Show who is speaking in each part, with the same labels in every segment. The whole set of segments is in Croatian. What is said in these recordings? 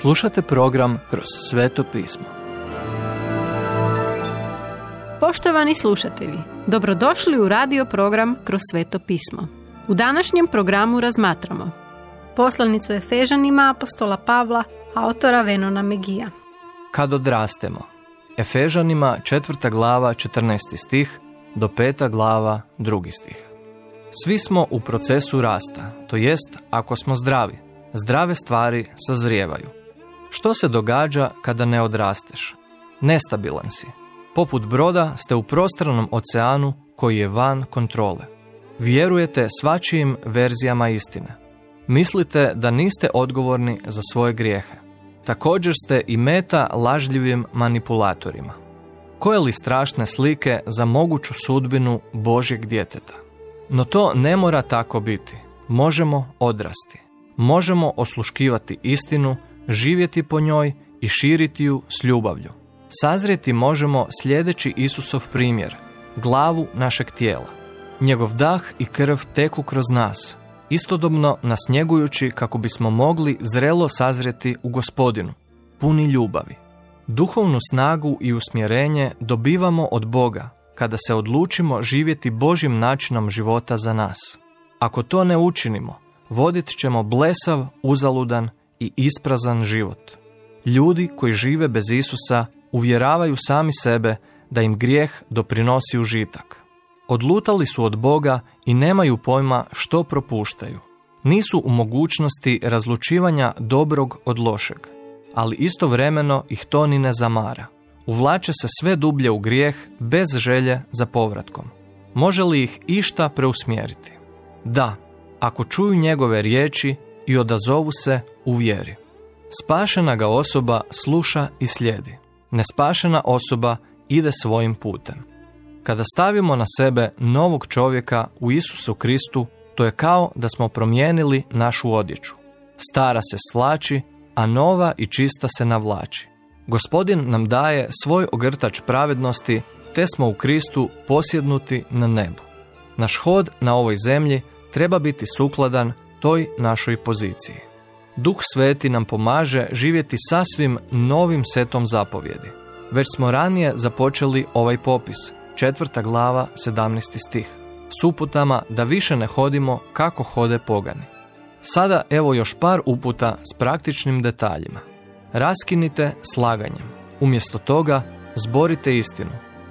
Speaker 1: Slušate program Kroz sveto pismo.
Speaker 2: Poštovani slušatelji, dobrodošli u radio program Kroz sveto pismo. U današnjem programu razmatramo poslanicu Efežanima apostola Pavla, autora Venona Megija.
Speaker 1: Kad odrastemo. Efežanima četvrta glava 14. stih do peta glava drugi stih. Svi smo u procesu rasta, to jest ako smo zdravi. Zdrave stvari sazrijevaju. Što se događa kada ne odrasteš? Nestabilan si. Poput broda ste u prostranom oceanu koji je van kontrole. Vjerujete svačijim verzijama istine. Mislite da niste odgovorni za svoje grijehe. Također ste i meta lažljivim manipulatorima. Koje li strašne slike za moguću sudbinu Božjeg djeteta? No to ne mora tako biti. Možemo odrasti. Možemo osluškivati istinu, živjeti po njoj i širiti ju s ljubavlju. Sazrijeti možemo sljedeći Isusov primjer, glavu našeg tijela. Njegov dah i krv teku kroz nas, istodobno nas njegujući kako bismo mogli zrelo sazrijeti u gospodinu, puni ljubavi. Duhovnu snagu i usmjerenje dobivamo od Boga kada se odlučimo živjeti Božjim načinom života za nas. Ako to ne učinimo, vodit ćemo blesav, uzaludan i isprazan život. Ljudi koji žive bez Isusa uvjeravaju sami sebe da im grijeh doprinosi užitak. Odlutali su od Boga i nemaju pojma što propuštaju. Nisu u mogućnosti razlučivanja dobrog od lošeg, ali istovremeno ih to ni ne zamara. Uvlače se sve dublje u grijeh bez želje za povratkom. Može li ih išta preusmjeriti? Da, ako čuju njegove riječi i odazovu se u vjeri. Spašena ga osoba sluša i slijedi. Nespašena osoba ide svojim putem. Kada stavimo na sebe novog čovjeka u Isusu Kristu, to je kao da smo promijenili našu odjeću. Stara se slači, a nova i čista se navlači. Gospodin nam daje svoj ogrtač pravednosti, te smo u Kristu posjednuti na nebu. Naš hod na ovoj zemlji treba biti sukladan toj našoj poziciji. Duh Sveti nam pomaže živjeti sasvim novim setom zapovjedi. Već smo ranije započeli ovaj popis, četvrta glava, 17. stih, s uputama da više ne hodimo kako hode pogani. Sada evo još par uputa s praktičnim detaljima. Raskinite slaganjem. Umjesto toga zborite istinu.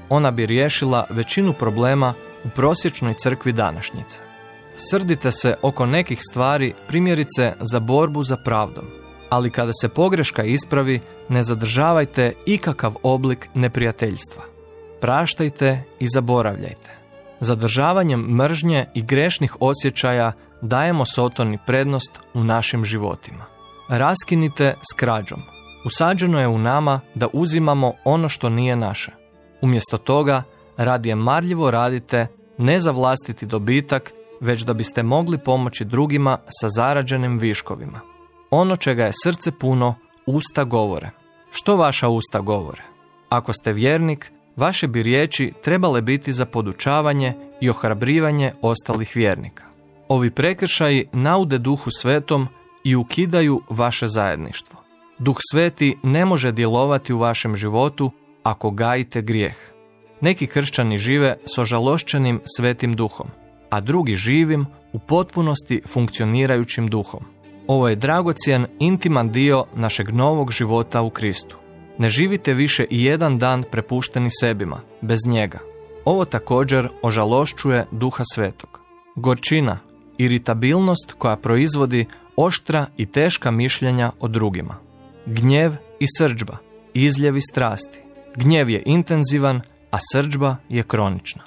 Speaker 1: Ona bi riješila većinu problema u prosječnoj crkvi današnjice. Srdite se oko nekih stvari, primjerice za borbu za pravdom. Ali kada se pogreška ispravi, ne zadržavajte ikakav oblik neprijateljstva. Praštajte i zaboravljajte. Zadržavanjem mržnje i grešnih osjećaja dajemo sotoni prednost u našim životima. Raskinite s krađom. Usađeno je u nama da uzimamo ono što nije naše. Umjesto toga, radije marljivo radite ne za vlastiti dobitak, već da biste mogli pomoći drugima sa zarađenim viškovima. Ono čega je srce puno, usta govore. Što vaša usta govore? Ako ste vjernik, vaše bi riječi trebale biti za podučavanje i ohrabrivanje ostalih vjernika. Ovi prekršaji naude duhu svetom i ukidaju vaše zajedništvo. Duh sveti ne može djelovati u vašem životu ako gajite grijeh. Neki kršćani žive s ožalošćenim svetim duhom, a drugi živim u potpunosti funkcionirajućim duhom. Ovo je dragocjen, intiman dio našeg novog života u Kristu. Ne živite više i jedan dan prepušteni sebima, bez njega. Ovo također ožalošćuje duha svetog. Gorčina, iritabilnost koja proizvodi oštra i teška mišljenja o drugima. Gnjev i srđba, izljevi strasti. Gnjev je intenzivan, a srđba je kronična.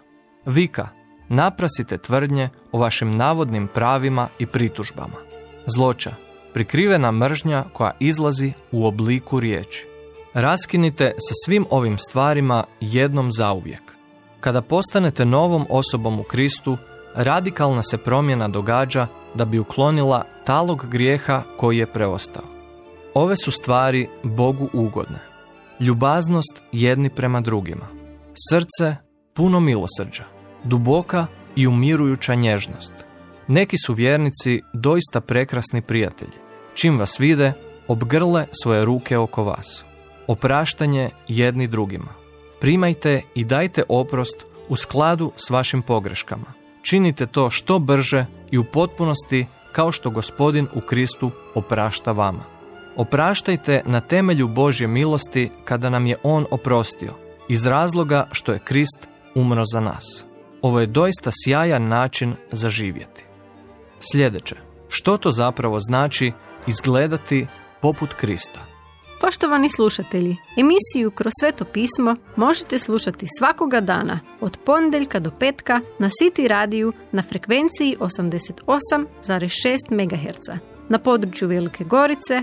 Speaker 1: Vika, naprasite tvrdnje o vašim navodnim pravima i pritužbama. Zloća, prikrivena mržnja koja izlazi u obliku riječi. Raskinite sa svim ovim stvarima jednom zauvijek. Kada postanete novom osobom u Kristu, radikalna se promjena događa da bi uklonila talog grijeha koji je preostao. Ove su stvari Bogu ugodne. Ljubaznost jedni prema drugima. Srce puno milosrđa. Duboka i umirujuća nježnost. Neki su vjernici doista prekrasni prijatelji. Čim vas vide, obgrle svoje ruke oko vas. Opraštanje jedni drugima. Primajte i dajte oprost u skladu s vašim pogreškama. Činite to što brže i u potpunosti kao što gospodin u Kristu oprašta vama. Opraštajte na temelju Božje milosti kada nam je On oprostio, iz razloga što je Krist umro za nas. Ovo je doista sjajan način za živjeti. Sljedeće, što to zapravo znači izgledati poput Krista?
Speaker 2: Poštovani slušatelji, emisiju Kroz sveto pismo možete slušati svakoga dana od ponedjeljka do petka na City radiju na frekvenciji 88,6 MHz na području Velike Gorice,